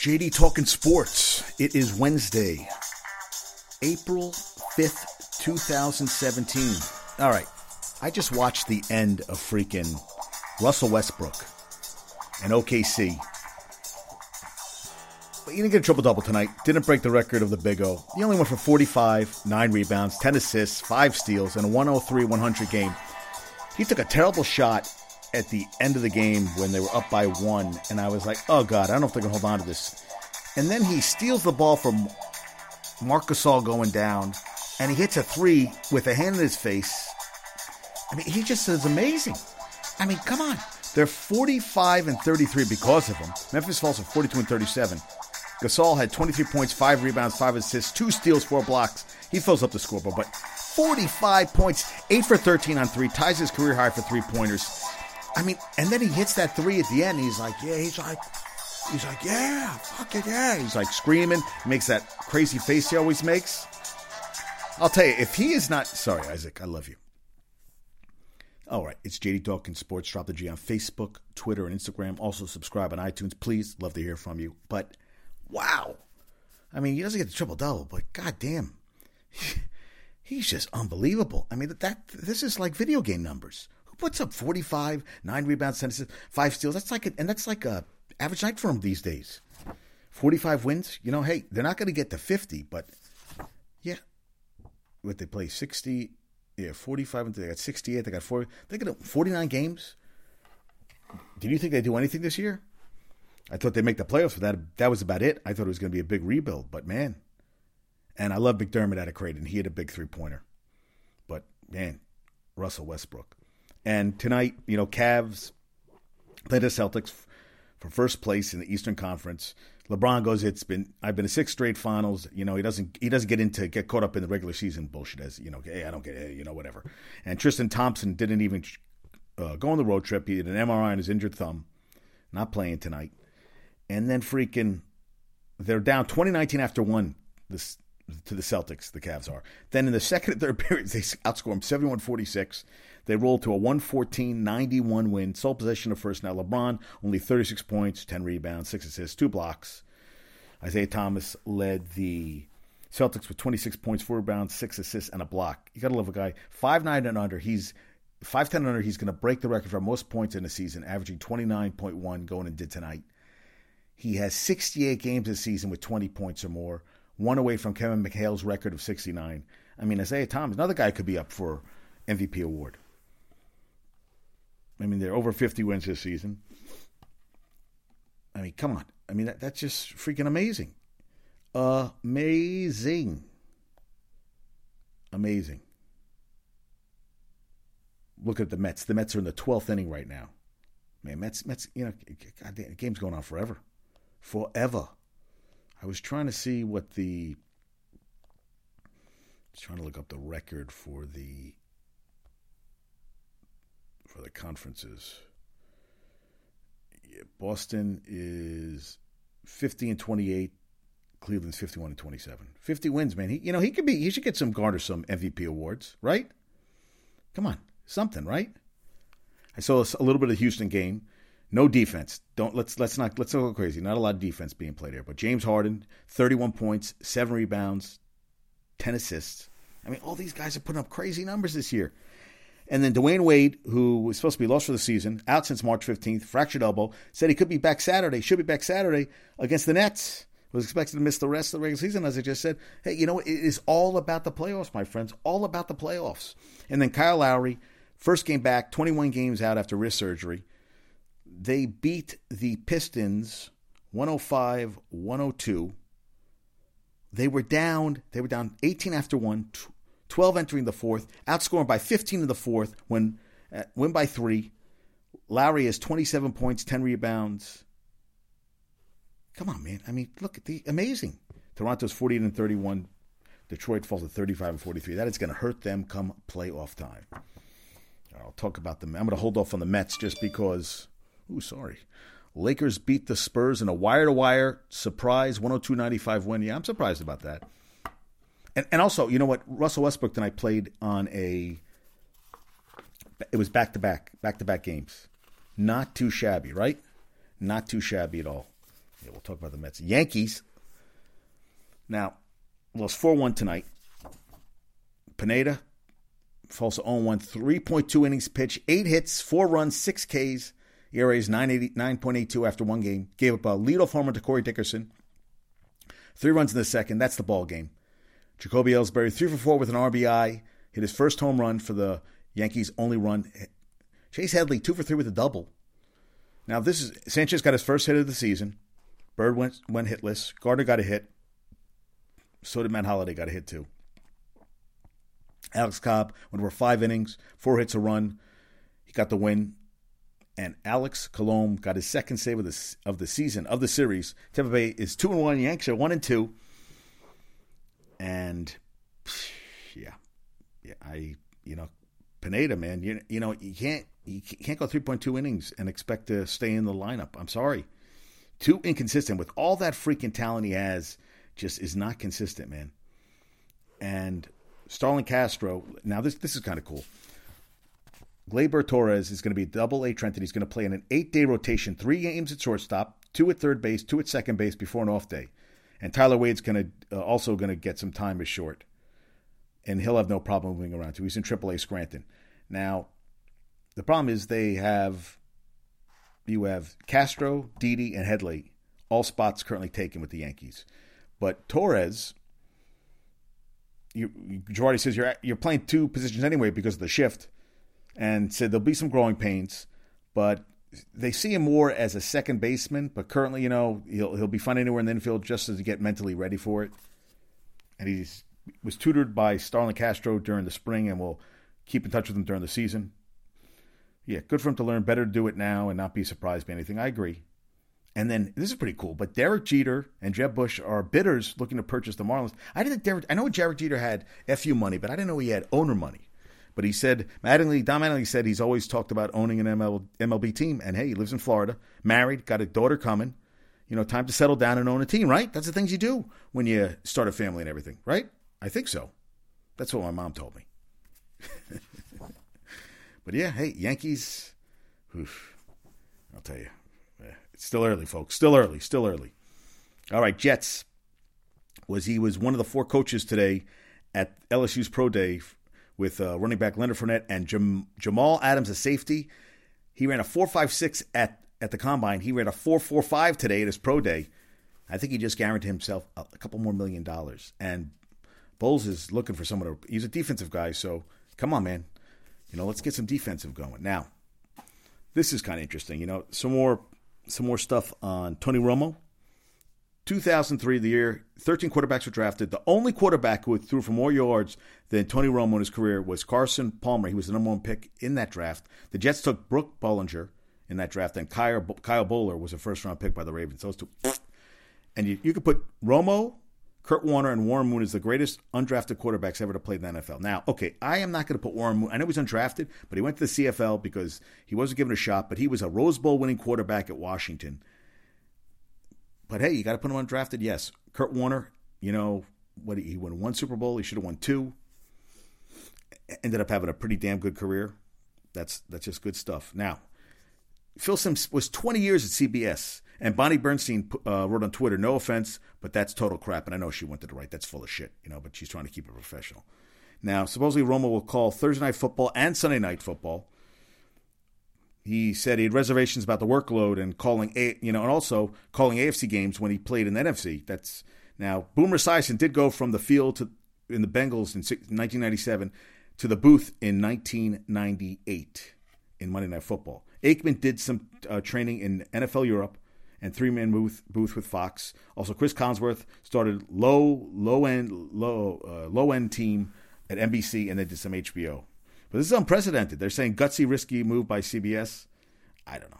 JD Talking Sports. It is Wednesday, April 5th, 2017. All right. I just watched the end of freaking Russell Westbrook and OKC. But he didn't get a triple double tonight. Didn't break the record of the Big O. He only went for 45, 9 rebounds, 10 assists, 5 steals, and a 103 100 game. He took a terrible shot at the end of the game when they were up by one, and I was like, oh God, I don't know if going to hold on to this. And then he steals the ball from Marc Gasol going down, and he hits a three with a hand in his face. I mean, he just is amazing. I mean, come on. They're 45 and 33 because of him. Memphis falls at 42 and 37. Gasol had 23 points, 5 rebounds, 5 assists, 2 steals, 4 blocks. He fills up the scoreboard, but 45 points, 8 for 13 on 3, ties his career high for three pointers. I mean, and then he hits that three at the end. he's like, yeah, he's like, he's like, yeah, fuck it, yeah. He's like screaming, makes that crazy face he always makes. I'll tell you, if he is not, sorry, Isaac, I love you. All right, it's JD Talking Sports. Drop the G on Facebook, Twitter, and Instagram. Also subscribe on iTunes. Please, love to hear from you. But wow, I mean, he doesn't get the triple double, but goddamn, he's just unbelievable. I mean, that, that this is like video game numbers puts up 45, nine rebounds, 10 assists, five steals? That's like, a, and that's like a average night for him these days. 45 wins, you know, hey, they're not going to get to 50, but yeah. What they play 60, yeah, 45, and they got 68, they got 40, they got 49 games. Did you think they do anything this year? I thought they'd make the playoffs, but that that was about it. I thought it was going to be a big rebuild, but man. And I love McDermott out of Creighton. He had a big three pointer. But man, Russell Westbrook. And tonight, you know, Cavs play the Celtics for first place in the Eastern Conference. LeBron goes, "It's been I've been to six straight finals. You know, he doesn't he doesn't get into get caught up in the regular season bullshit as you know. Hey, I don't get it. You know, whatever." And Tristan Thompson didn't even uh, go on the road trip. He had an MRI on his injured thumb, not playing tonight. And then freaking, they're down 2019 after one. This to the Celtics, the Cavs are. Then in the second and third periods, they outscore them 71 46. They rolled to a 114 91 win, sole possession of first. Now, LeBron, only 36 points, 10 rebounds, 6 assists, 2 blocks. Isaiah Thomas led the Celtics with 26 points, 4 rebounds, 6 assists, and a block. You got to love a guy. 5'9 and under, he's 5'10 and under, he's going to break the record for most points in a season, averaging 29.1 going and did tonight. He has 68 games this season with 20 points or more, one away from Kevin McHale's record of 69. I mean, Isaiah Thomas, another guy could be up for MVP award. I mean, they're over 50 wins this season. I mean, come on. I mean, that, that's just freaking amazing. Amazing. Amazing. Look at the Mets. The Mets are in the 12th inning right now. Man, Mets, Mets, you know, God damn, the game's going on forever. Forever. I was trying to see what the. I was trying to look up the record for the for the conferences. Yeah, Boston is 50 and 28. Cleveland's 51 and 27. 50 wins, man. He, you know, he could be. He should get some garner some MVP awards, right? Come on, something, right? I saw a little bit of the Houston game. No defense. Don't let's let's not let's not go crazy. Not a lot of defense being played here. But James Harden, 31 points, seven rebounds, 10 assists. I mean, all these guys are putting up crazy numbers this year. And then Dwyane Wade, who was supposed to be lost for the season, out since March 15th, fractured elbow, said he could be back Saturday, should be back Saturday against the Nets. Was expected to miss the rest of the regular season, as I just said. Hey, you know, it is all about the playoffs, my friends. All about the playoffs. And then Kyle Lowry, first game back, 21 games out after wrist surgery. They beat the Pistons 105 102. They were down, they were down 18 after one, 12 entering the fourth, outscoring by 15 in the fourth, when uh, win by three. Lowry has 27 points, 10 rebounds. Come on, man. I mean, look at the amazing. Toronto's 48 and 31. Detroit falls to 35 and 43. That is going to hurt them come playoff time. I'll talk about them. I'm going to hold off on the Mets just because. Ooh, sorry. Lakers beat the Spurs in a wire to wire surprise 102 95 win. Yeah, I'm surprised about that. And, and also, you know what? Russell Westbrook and I played on a. It was back to back, back to back games. Not too shabby, right? Not too shabby at all. Yeah, we'll talk about the Mets. Yankees. Now, lost 4 1 tonight. Pineda falls to 0 1, 3.2 innings pitch, 8 hits, 4 runs, 6 Ks. ERA is 9.82 after one game. Gave up a leadoff homer to Corey Dickerson. Three runs in the second. That's the ball game. Jacoby Ellsbury, three for four with an RBI. Hit his first home run for the Yankees' only run. Chase Headley, two for three with a double. Now, this is Sanchez got his first hit of the season. Bird went, went hitless. Gardner got a hit. So did Matt Holliday, got a hit too. Alex Cobb went over five innings, four hits, a run. He got the win and Alex Colomé got his second save of the of the season of the series. Tampa Bay is two and one. Yankees are one and two. And yeah, yeah, I you know Pineda, man, you you know you can't you can't go three point two innings and expect to stay in the lineup. I'm sorry, too inconsistent with all that freaking talent he has. Just is not consistent, man. And Starlin Castro. Now this this is kind of cool. Gleyber Torres is going to be a double A Trenton. He's going to play in an eight day rotation, three games at shortstop, two at third base, two at second base before an off day. And Tyler Wade's going to uh, also going to get some time as short, and he'll have no problem moving around too. He's in Triple A Scranton. Now, the problem is they have you have Castro, Didi, and Headley, all spots currently taken with the Yankees, but Torres. You, Girardi says you're you're playing two positions anyway because of the shift and said there'll be some growing pains, but they see him more as a second baseman. But currently, you know, he'll he'll be fine anywhere in the infield just to get mentally ready for it. And he's was tutored by Starlin Castro during the spring, and will keep in touch with him during the season. Yeah, good for him to learn. Better to do it now and not be surprised by anything. I agree. And then this is pretty cool. But Derek Jeter and Jeb Bush are bidders looking to purchase the Marlins. I didn't. Derek, I know Derek Jeter had fu money, but I didn't know he had owner money. But he said, Mattingly, Don Mattingly said he's always talked about owning an ML, MLB team. And hey, he lives in Florida, married, got a daughter coming. You know, time to settle down and own a team, right? That's the things you do when you start a family and everything, right? I think so. That's what my mom told me. but yeah, hey, Yankees. Oof, I'll tell you, it's still early, folks. Still early. Still early. All right, Jets. Was he was one of the four coaches today at LSU's pro day with uh, running back Leonard Fournette and Jam- Jamal Adams, a safety. He ran a 4.56 at, at the combine. He ran a 4.45 today at his pro day. I think he just guaranteed himself a, a couple more million dollars. And Bowles is looking for someone to. He's a defensive guy, so come on, man. You know, let's get some defensive going. Now, this is kind of interesting. You know, some more some more stuff on Tony Romo. 2003, the year 13 quarterbacks were drafted. The only quarterback who threw for more yards than Tony Romo in his career was Carson Palmer. He was the number one pick in that draft. The Jets took Brooks Bollinger in that draft, and Kyle, Kyle Boller was a first round pick by the Ravens. Those two. And you, you could put Romo, Kurt Warner, and Warren Moon as the greatest undrafted quarterbacks ever to play in the NFL. Now, okay, I am not going to put Warren Moon. I know he's undrafted, but he went to the CFL because he wasn't given a shot, but he was a Rose Bowl winning quarterback at Washington. But hey, you got to put him undrafted. Yes, Kurt Warner. You know what? He won one Super Bowl. He should have won two. Ended up having a pretty damn good career. That's that's just good stuff. Now, Phil Simms was 20 years at CBS, and Bonnie Bernstein uh, wrote on Twitter, "No offense, but that's total crap." And I know she wanted to write, "That's full of shit," you know, but she's trying to keep it professional. Now, supposedly Romo will call Thursday night football and Sunday night football he said he had reservations about the workload and calling a you know and also calling AFC games when he played in the NFC. That's now Boomer Esiason did go from the field to in the Bengals in 1997 to the booth in 1998 in Monday Night Football. Aikman did some uh, training in NFL Europe and three man booth booth with Fox. Also, Cris Collinsworth started low low end low uh, low end team at NBC and then did some HBO. But this is unprecedented. They're saying gutsy, risky move by CBS. I don't know.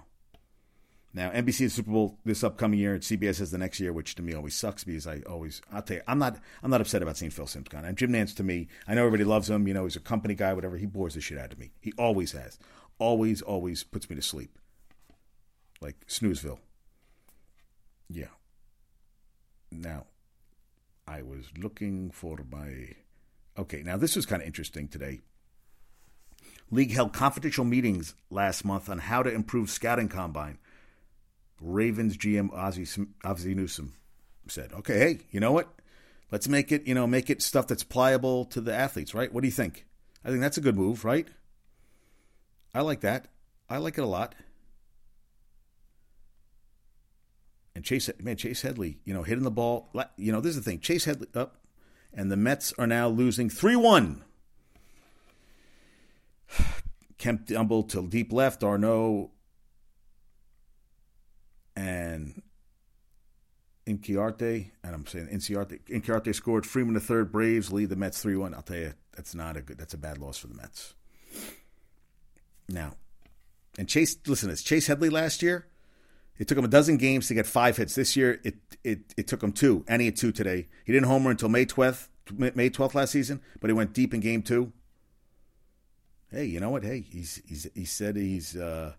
Now NBC is Super Bowl this upcoming year, and CBS is the next year, which to me always sucks because I always I'll tell you I'm not I'm not upset about seeing Phil Simms gone. And Jim Nantz to me, I know everybody loves him. You know he's a company guy, whatever. He bores the shit out of me. He always has. Always, always puts me to sleep. Like Snoozeville. Yeah. Now, I was looking for my. Okay, now this was kind of interesting today. League held confidential meetings last month on how to improve scouting combine. Ravens GM Ozzie, Ozzie Newsome said, "Okay, hey, you know what? Let's make it, you know, make it stuff that's pliable to the athletes, right? What do you think? I think that's a good move, right? I like that. I like it a lot." And Chase, man, Chase Headley, you know, hitting the ball. You know, this is the thing. Chase Headley up, and the Mets are now losing 3 1. Kemp Dumble to deep left, d'Arnaud and Inciarte, and I'm saying Inciarte, Inciarte scored. Freeman the third. Braves lead the Mets three one. I'll tell you, that's not a good. That's a bad loss for the Mets. Now, and Chase, listen to. Chase Headley last year, it took him a dozen games to get five hits. This year, it it it took him two, and he had two today. He didn't homer until May twelfth, May twelfth last season, but he went deep in game two hey, you know what? Hey, he's he's he said he's uh,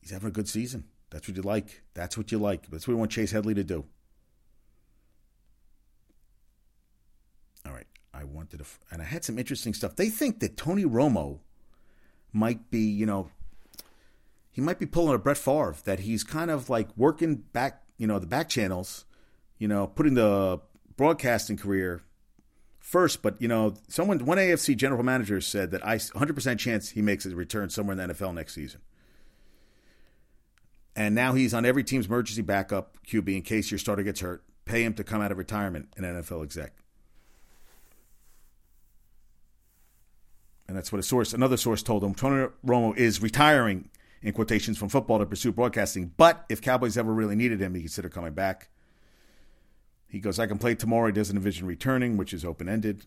he's having a good season. That's what you like. That's what you like. That's what we want Chase Headley to do. All right, I wanted to, and I had some interesting stuff. They think that Tony Romo might be, you know, he might be pulling a Brett Favre. That he's kind of like working back, you know, the back channels, you know, putting the broadcasting career first, but you know, someone one AFC general manager said that I 100% chance he makes a return somewhere in the NFL next season. And now he's on every team's emergency backup QB in case your starter gets hurt. Pay him to come out of retirement, an NFL exec. And that's what a source, another source told him. Tony Romo is retiring in quotations from football to pursue broadcasting. But if Cowboys ever really needed him, he consider coming back. He goes, I can play tomorrow. He doesn't envision returning, which is open ended.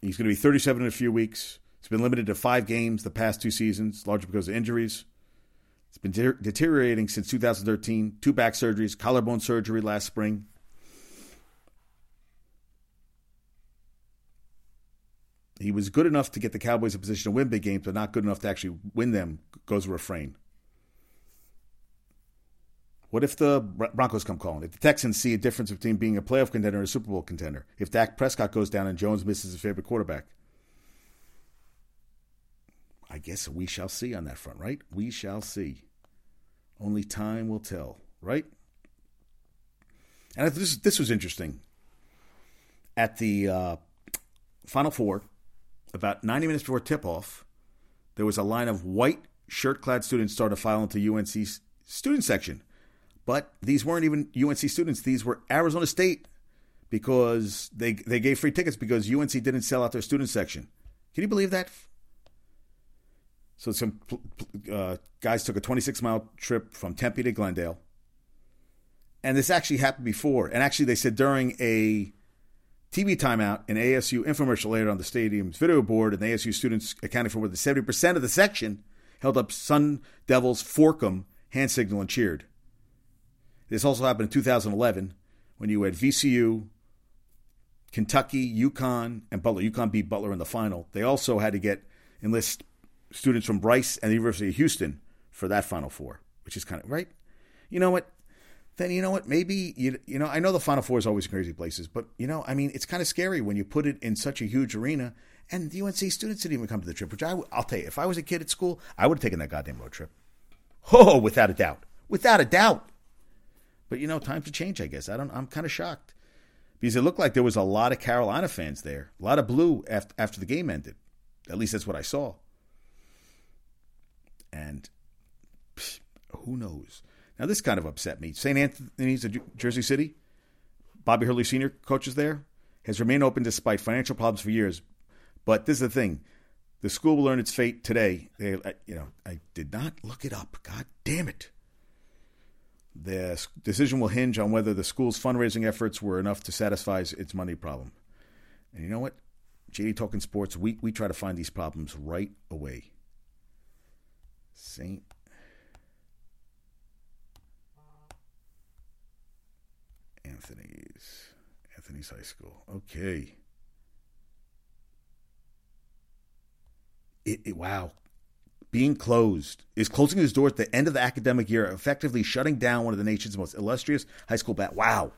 He's going to be 37 in a few weeks. It's been limited to five games the past two seasons, largely because of injuries. It's been de- deteriorating since 2013. Two back surgeries, collarbone surgery last spring. He was good enough to get the Cowboys in position to win big games, but not good enough to actually win them, goes a refrain. What if the Broncos come calling? If the Texans see a difference between being a playoff contender and a Super Bowl contender? If Dak Prescott goes down and Jones misses his favorite quarterback? I guess we shall see on that front, right? We shall see. Only time will tell, right? And this this was interesting. At the uh, Final Four, about 90 minutes before tip off, there was a line of white shirt clad students start to file into UNC's student section. But these weren't even UNC students. These were Arizona State because they they gave free tickets because UNC didn't sell out their student section. Can you believe that? So some uh, guys took a 26 mile trip from Tempe to Glendale, and this actually happened before. And actually, they said during a TV timeout, an ASU infomercial aired on the stadium's video board, and the ASU students accounted for more than 70% of the section held up Sun Devils Forkum hand signal and cheered. This also happened in 2011 when you had VCU, Kentucky, UConn, and Butler. UConn beat Butler in the final. They also had to get enlist students from Rice and the University of Houston for that Final Four, which is kind of right. You know what? Then you know what? Maybe you you know I know the Final Four is always crazy places, but you know I mean it's kind of scary when you put it in such a huge arena. And the UNC students didn't even come to the trip, which I, I'll tell you, if I was a kid at school, I would have taken that goddamn road trip. Oh, without a doubt, without a doubt. But you know, times have changed. I guess I don't. I'm kind of shocked because it looked like there was a lot of Carolina fans there, a lot of blue after after the game ended. At least that's what I saw. And who knows? Now this kind of upset me. St. Anthony's, Jersey City. Bobby Hurley Sr. coaches there has remained open despite financial problems for years. But this is the thing: the school will learn its fate today. They, uh, you know, I did not look it up. God damn it! The decision will hinge on whether the school's fundraising efforts were enough to satisfy its money problem. And you know what? JD Talking Sports, we, we try to find these problems right away. St. Anthony's. Anthony's High School. Okay. It, it, wow being closed, is closing his doors at the end of the academic year, effectively shutting down one of the nation's most illustrious high school bat. Wow.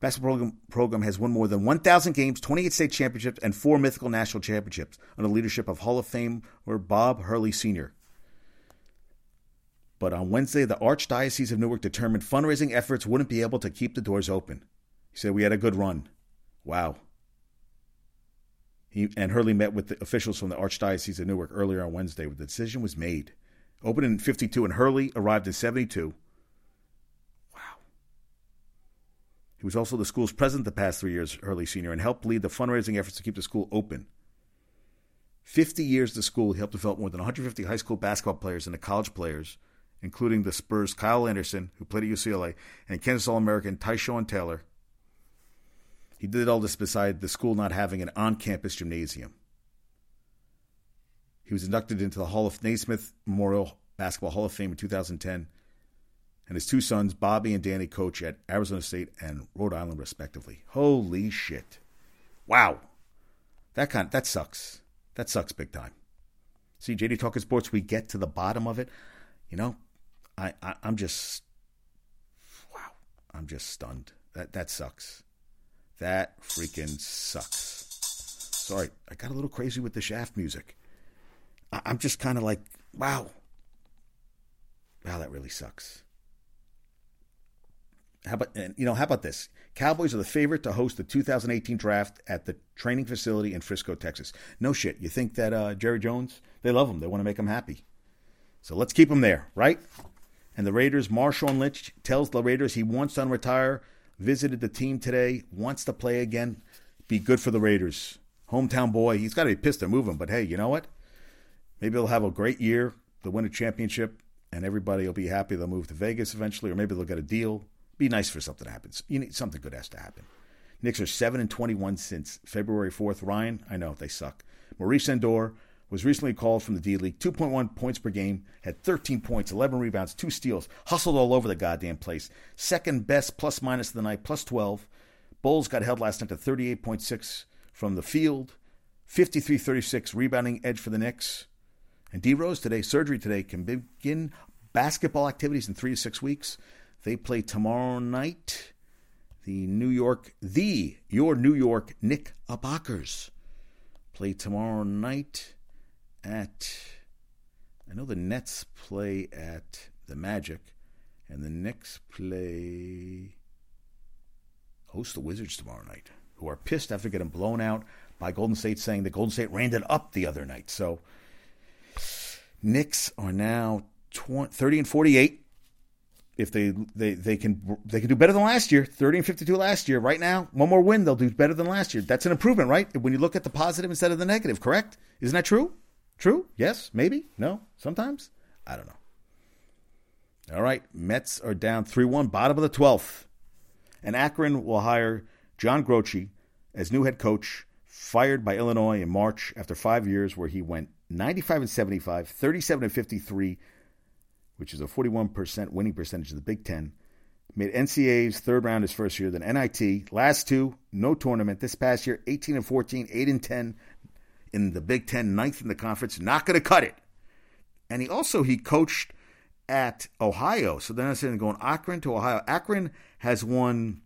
Basketball program, program has won more than 1,000 games, 28 state championships, and four mythical national championships under the leadership of Hall of Famer Bob Hurley Sr. But on Wednesday, the Archdiocese of Newark determined fundraising efforts wouldn't be able to keep the doors open. He said, We had a good run. Wow. He, and Hurley met with the officials from the Archdiocese of Newark earlier on Wednesday, where the decision was made. Opened in 52, and Hurley arrived in 72. Wow. He was also the school's president the past three years, Hurley Sr., and helped lead the fundraising efforts to keep the school open. 50 years the school, he helped develop more than 150 high school basketball players and the college players, including the Spurs' Kyle Anderson, who played at UCLA, and Kansas All American Tyshawn Taylor. He did all this beside the school not having an on campus gymnasium. He was inducted into the Hall of Naismith Memorial Basketball Hall of Fame in 2010, and his two sons, Bobby and Danny, coach at Arizona State and Rhode Island, respectively. Holy shit! Wow, that kind of, that sucks. That sucks big time. See, JD Talking Sports, we get to the bottom of it. You know, I, I I'm just wow, I'm just stunned. That that sucks. That freaking sucks. Sorry, I got a little crazy with the shaft music. I- I'm just kind of like, wow. Wow, that really sucks. How about you know how about this? Cowboys are the favorite to host the 2018 draft at the training facility in Frisco, Texas. No shit. You think that uh, Jerry Jones? They love him. They want to make him happy. So let's keep him there, right? And the Raiders, Marshawn Lynch tells the Raiders he wants to retire visited the team today, wants to play again. Be good for the Raiders. Hometown boy, he's got to be pissed to move him, but hey, you know what? Maybe they'll have a great year. They'll win a championship, and everybody will be happy. They'll move to Vegas eventually, or maybe they'll get a deal. Be nice for something to happen. You need something good has to happen. Knicks are seven and twenty-one since February fourth. Ryan, I know they suck. Maurice Ndour was recently called from the D League. 2.1 points per game, had 13 points, 11 rebounds, two steals, hustled all over the goddamn place. Second best plus minus of the night, plus 12. Bulls got held last night to 38.6 from the field, 53 36 rebounding edge for the Knicks. And D Rose today, surgery today, can begin basketball activities in three to six weeks. They play tomorrow night. The New York, the your New York Knickerbockers play tomorrow night at. I know the Nets play at the Magic, and the Knicks play host the Wizards tomorrow night, who are pissed after getting blown out by Golden State, saying that Golden State ran it up the other night. So, Knicks are now 20, 30 and 48. If they, they they can they can do better than last year, 30 and 52 last year. Right now, one more win, they'll do better than last year. That's an improvement, right? When you look at the positive instead of the negative, correct? Isn't that true? True? Yes? Maybe? No? Sometimes? I don't know. All right. Mets are down 3 1, bottom of the 12th. And Akron will hire John Groce as new head coach, fired by Illinois in March after five years where he went 95 and 75, 37 and 53, which is a 41% winning percentage of the Big Ten. Made NCAA's third round his first year, then NIT. Last two, no tournament. This past year, 18 and 14, 8 and 10, in the Big Ten, ninth in the conference. Not going to cut it. And he also he coached at Ohio. So then I said going Akron to Ohio. Akron has won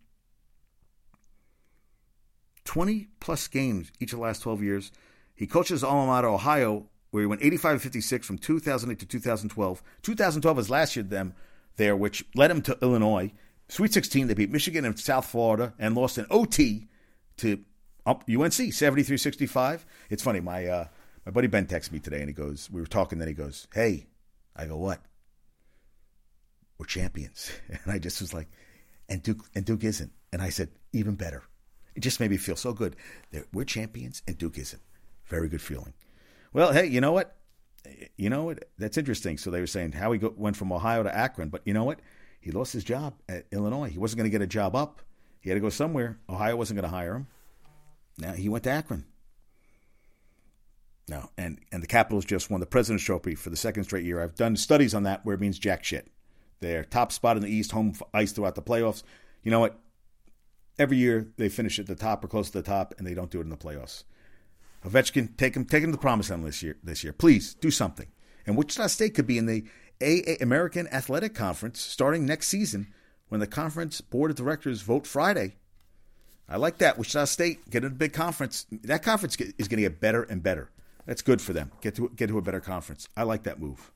20 plus games each of the last 12 years. He coaches alma mater Ohio, where he went 85 and 56 from 2008 to 2012. 2012 was last year them there, which led him to Illinois. Sweet 16, they beat Michigan and South Florida and lost in OT to up UNC 73-65. It's funny. My uh, my buddy Ben texted me today, and he goes, "We were talking." Then he goes, "Hey," I go, "What?" We're champions, and I just was like, "And Duke and Duke isn't." And I said, "Even better." It just made me feel so good. that We're champions, and Duke isn't. Very good feeling. Well, hey, you know what? You know what? That's interesting. So they were saying how he go, went from Ohio to Akron, but you know what? He lost his job at Illinois. He wasn't going to get a job up. He had to go somewhere. Ohio wasn't going to hire him. Now he went to Akron. No, and and the Capitals just won the President's Trophy for the second straight year. I've done studies on that where it means jack shit. They're top spot in the East, home ice throughout the playoffs. You know what? Every year they finish at the top or close to the top, and they don't do it in the playoffs. Ovechkin, take him, take him to the promised land this year. This year, please do something. And Wichita State could be in the AA American Athletic Conference starting next season when the conference board of directors vote Friday I like that. Wichita State get a big conference. That conference is going to get better and better. That's good for them. Get to get to a better conference. I like that move.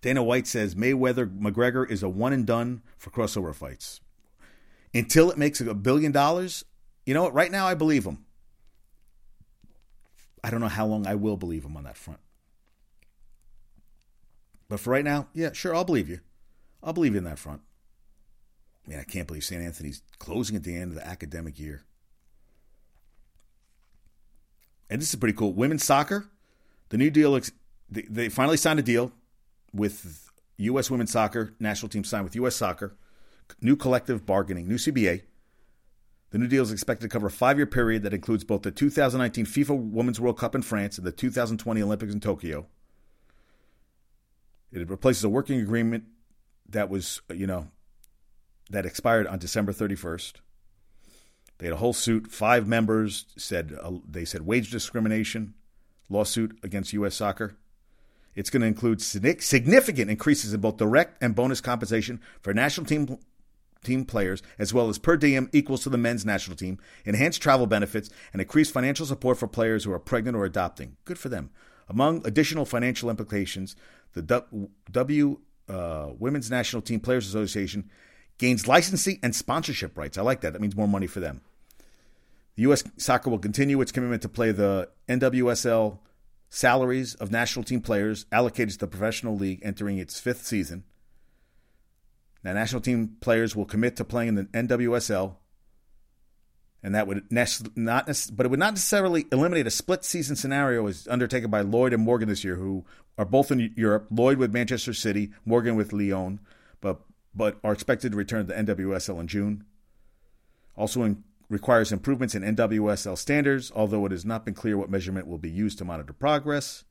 Dana White says Mayweather McGregor is a one and done for crossover fights. Until it makes a billion dollars, you know what? Right now, I believe him. I don't know how long I will believe him on that front. But for right now, yeah, sure, I'll believe you. I'll believe you in that front. Man, I can't believe St. Anthony's closing at the end of the academic year. And this is pretty cool. Women's soccer, the new deal, they finally signed a deal with U.S. Women's Soccer national team signed with U.S. Soccer, new collective bargaining, new CBA. The new deal is expected to cover a five year period that includes both the 2019 FIFA Women's World Cup in France and the 2020 Olympics in Tokyo. It replaces a working agreement that was, you know, that expired on December 31st. They had a whole suit. Five members said uh, they said wage discrimination lawsuit against U.S. Soccer. It's going to include significant increases in both direct and bonus compensation for national team team players, as well as per diem equals to the men's national team, enhanced travel benefits, and increased financial support for players who are pregnant or adopting. Good for them. Among additional financial implications, the w, uh, Women's National Team Players Association gains licensing and sponsorship rights. I like that. That means more money for them. The U.S. Soccer will continue its commitment to play the NWSL salaries of national team players allocated to the professional league entering its fifth season. Now, national team players will commit to playing in the NWSL, and that would not, but it would not necessarily eliminate a split season scenario as undertaken by Lloyd and Morgan this year, who are both in Europe. Lloyd with Manchester City, Morgan with Lyon, but are expected to return to the NWSL in June. Also in requires improvements in NWSL standards, although it has not been clear what measurement will be used to monitor progress.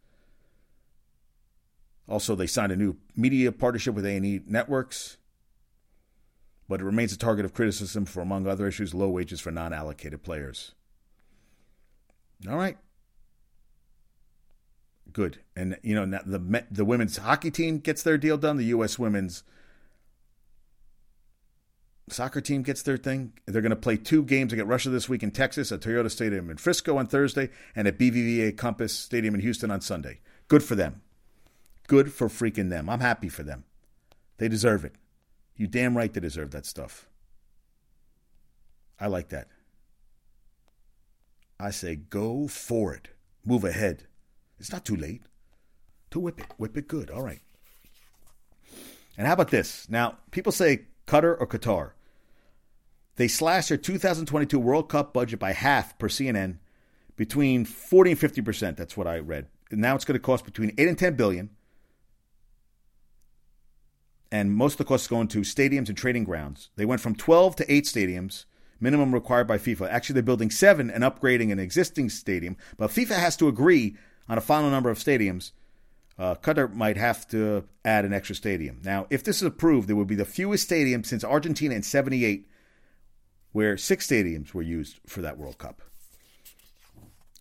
Also, they signed a new media partnership with A&E Networks, but it remains a target of criticism for, among other issues, low wages for non-allocated players. All right, good, and you know the the women's hockey team gets their deal done. The U.S. women's soccer team gets their thing. They're going to play two games against Russia this week in Texas at Toyota Stadium in Frisco on Thursday and at BBVA Compass Stadium in Houston on Sunday. Good for them. Good for freaking them. I'm happy for them. They deserve it. You damn right they deserve that stuff. I like that. I say go for it. Move ahead. It's not too late. To whip it. Whip it good. All right. And how about this? Now, people say Qatar or Qatar. They slashed their 2022 World Cup budget by half per CNN, between 40 and 50 percent. That's what I read. And now it's going to cost between 8 and 10 billion. And most of the cost is going to stadiums and training grounds. They went from 12 to 8 stadiums, minimum required by FIFA. Actually, they're building seven and upgrading an existing stadium, but FIFA has to agree on a final number of stadiums uh, Qatar might have to add an extra stadium. Now, if this is approved, there would be the fewest stadiums since Argentina in 78, where six stadiums were used for that World Cup.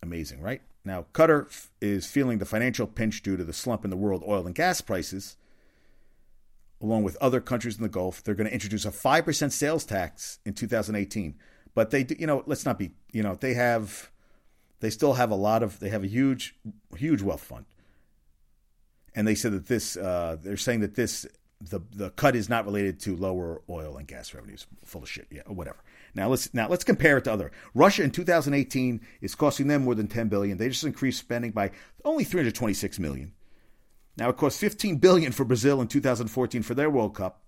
Amazing, right? Now, Qatar is feeling the financial pinch due to the slump in the world oil and gas prices. Along with other countries in the Gulf, they're going to introduce a 5% sales tax in 2018. But they, do, you know, let's not be, you know, they have, they still have a lot of, they have a huge, huge wealth fund and they said that this uh, they're saying that this the the cut is not related to lower oil and gas revenues. Full of shit, yeah, whatever. Now let's now let's compare it to other. Russia in 2018 is costing them more than 10 billion. They just increased spending by only 326 million. Now it cost 15 billion for Brazil in 2014 for their World Cup,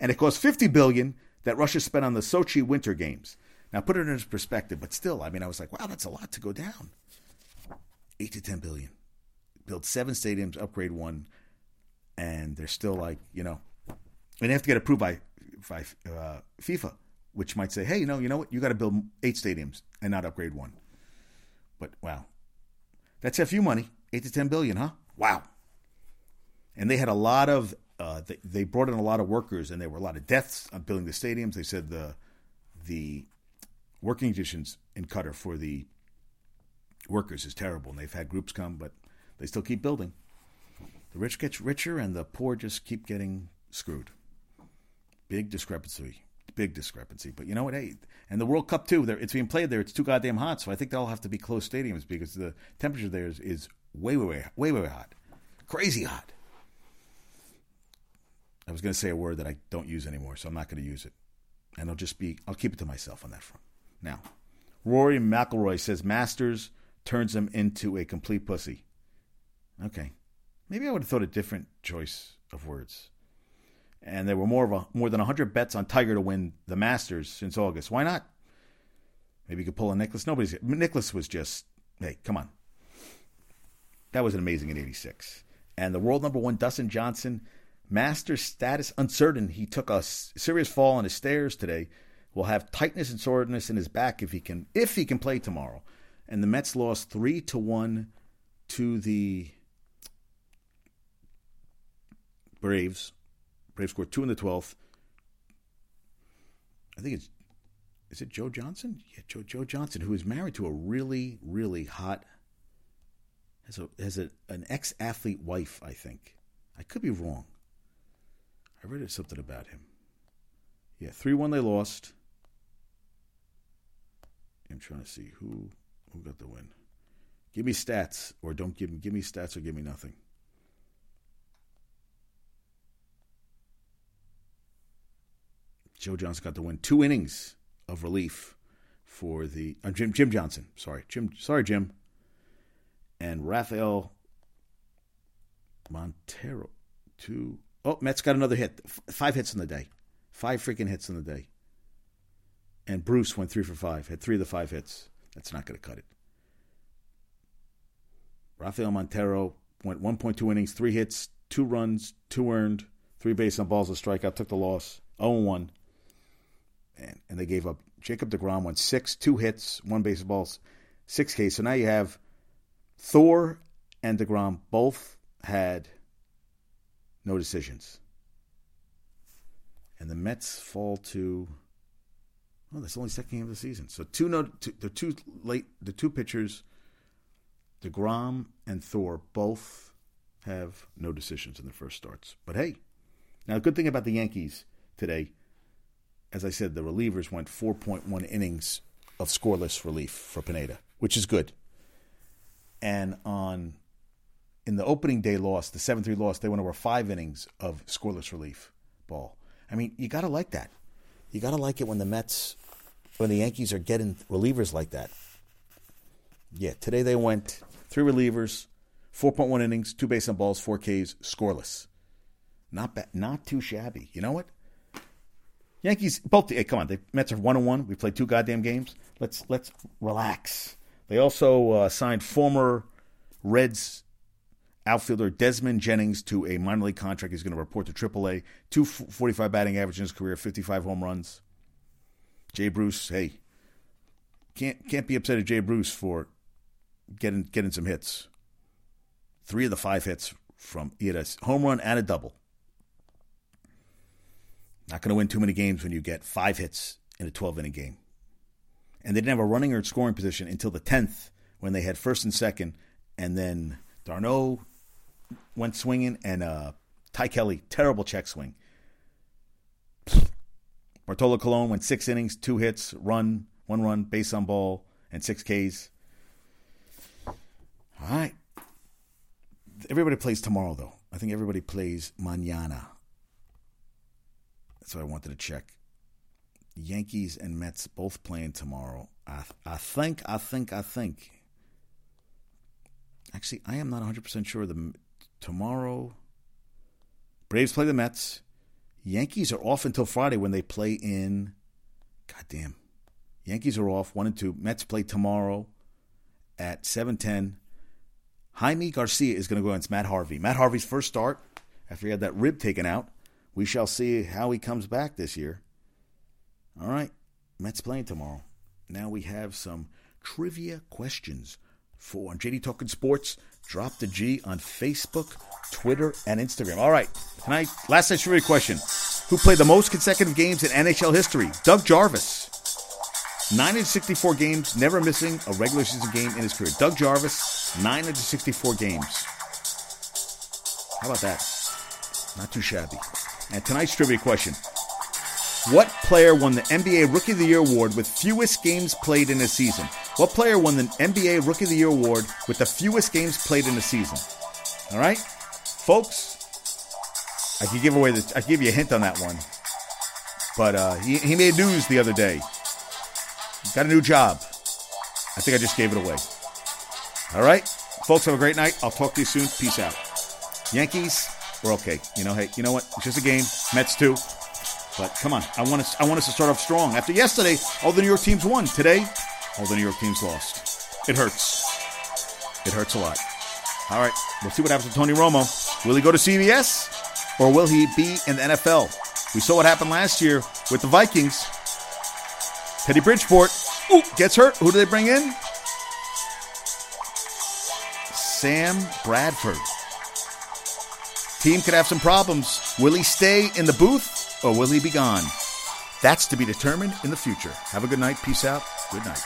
and it cost 50 billion that Russia spent on the Sochi Winter Games. Now put it in perspective, but still, I mean, I was like, wow, that's a lot to go down. Eight to 10 billion build seven stadiums, upgrade one, and they're still like, you know, and they have to get approved by by uh, FIFA, which might say, hey, you know, you know what, you got to build eight stadiums and not upgrade one. But wow, that's a few money, eight to ten billion, huh? Wow. And they had a lot of uh, they, they brought in a lot of workers, and there were a lot of deaths on building the stadiums. They said the the working conditions in Qatar for the workers is terrible, and they've had groups come, but they still keep building. The rich get richer and the poor just keep getting screwed. Big discrepancy. Big discrepancy. But you know what? Hey, and the World Cup too. It's being played there. It's too goddamn hot. So I think they'll have to be closed stadiums because the temperature there is, is way, way, way, way, way hot. Crazy hot. I was going to say a word that I don't use anymore, so I'm not going to use it. And I'll just be, I'll keep it to myself on that front. Now, Rory McIlroy says Masters turns him into a complete pussy. Okay. Maybe I would have thought a different choice of words. And there were more of a, more than 100 bets on Tiger to win the Masters since August. Why not? Maybe you could pull a Nicklaus. Nobody's Nicklaus was just, hey, come on. That was an amazing in 86. And the world number one, Dustin Johnson, master status uncertain. He took a serious fall on his stairs today. Will have tightness and soreness in his back if he can if he can play tomorrow. And the Mets lost three to one to the Braves. Braves scored two in the twelfth. I think it's is it Joe Johnson? Yeah, Joe Joe Johnson, who is married to a really really hot has a has a, an ex athlete wife. I think I could be wrong. I read something about him. Yeah, three one they lost. I'm trying to see who who got the win. Give me stats, or don't give me give me stats, or give me nothing. Joe Johnson got the win. Two innings of relief for the uh, Jim Jim Johnson. Sorry, Jim. Sorry, Jim. And Rafael Montero. Two. Oh, Mets got another hit. F- five hits in the day. Five freaking hits in the day. And Bruce went three for five. Had three of the five hits. That's not going to cut it. Rafael Montero went 1.2 innings, three hits, two runs, two earned, three base on balls, a strikeout, took the loss, 0 1 and, and they gave up. Jacob DeGrom went six, two hits, one baseballs, six Ks. So now you have Thor and DeGrom both had no decisions. And the Mets fall to oh, that's only second game of the season. So two no two, the two late the two pitchers, DeGrom and Thor both have no decisions in their first starts. But hey, now the good thing about the Yankees today as I said, the relievers went 4.1 innings of scoreless relief for Pineda, which is good. And on in the opening day loss, the 7 3 loss, they went over five innings of scoreless relief ball. I mean, you got to like that. You got to like it when the Mets, when the Yankees are getting relievers like that. Yeah, today they went three relievers, 4.1 innings, two base on balls, four Ks, scoreless. Not bad, not too shabby. You know what? Yankees both. Hey, come on, the Mets are one and one. We played two goddamn games. Let's let's relax. They also uh, signed former Reds outfielder Desmond Jennings to a minor league contract. He's going to report to AAA. 245 batting average in his career, 55 home runs. Jay Bruce, hey, can't can't be upset at Jay Bruce for getting getting some hits. Three of the five hits from he had a home run and a double. Not going to win too many games when you get five hits in a 12 inning game. And they didn't have a running or scoring position until the 10th when they had first and second. And then d'Arnaud went swinging and uh, Ty Kelly, terrible check swing. Bartolo Colon went six innings, two hits, run, one run, base on ball, and six Ks. All right. Everybody plays tomorrow, though. I think everybody plays mañana. So I wanted to check. Yankees and Mets both playing tomorrow. I, I think, I think, I think. Actually, I am not 100% sure. The Tomorrow, Braves play the Mets. Yankees are off until Friday when they play in. Goddamn. Yankees are off, 1 and 2. Mets play tomorrow at 7:10. Jaime Garcia is going to go against Matt Harvey. Matt Harvey's first start after he had that rib taken out. We shall see how he comes back this year. All right, Mets playing tomorrow. Now we have some trivia questions for on JD Talking Sports. Drop the G on Facebook, Twitter, and Instagram. All right, tonight, last night's trivia question: Who played the most consecutive games in NHL history? Doug Jarvis. 964 games, never missing a regular season game in his career. Doug Jarvis, 964 games. How about that? Not too shabby. And tonight's trivia question What player won the NBA Rookie of the Year award with fewest games played in a season? What player won the NBA Rookie of the Year award with the fewest games played in a season? All right, folks, I could give away the. I give you a hint on that one. But uh, he he made news the other day. Got a new job. I think I just gave it away. All right, folks. Have a great night. I'll talk to you soon. Peace out. Yankees, we're okay. You know, hey, you know what? It's just a game. Mets too. But come on, I want us. I want us to start off strong. After yesterday, all the New York teams won. Today, all the New York teams lost. It hurts. It hurts a lot. All right, we'll see what happens to Tony Romo. Will he go to CBS or will he be in the NFL? We saw what happened last year with the Vikings. Teddy Bridgeport ooh, gets hurt. Who do they bring in? Sam Bradford. Team could have some problems. Will he stay in the booth or will he be gone? That's to be determined in the future. Have a good night. Peace out. Good night.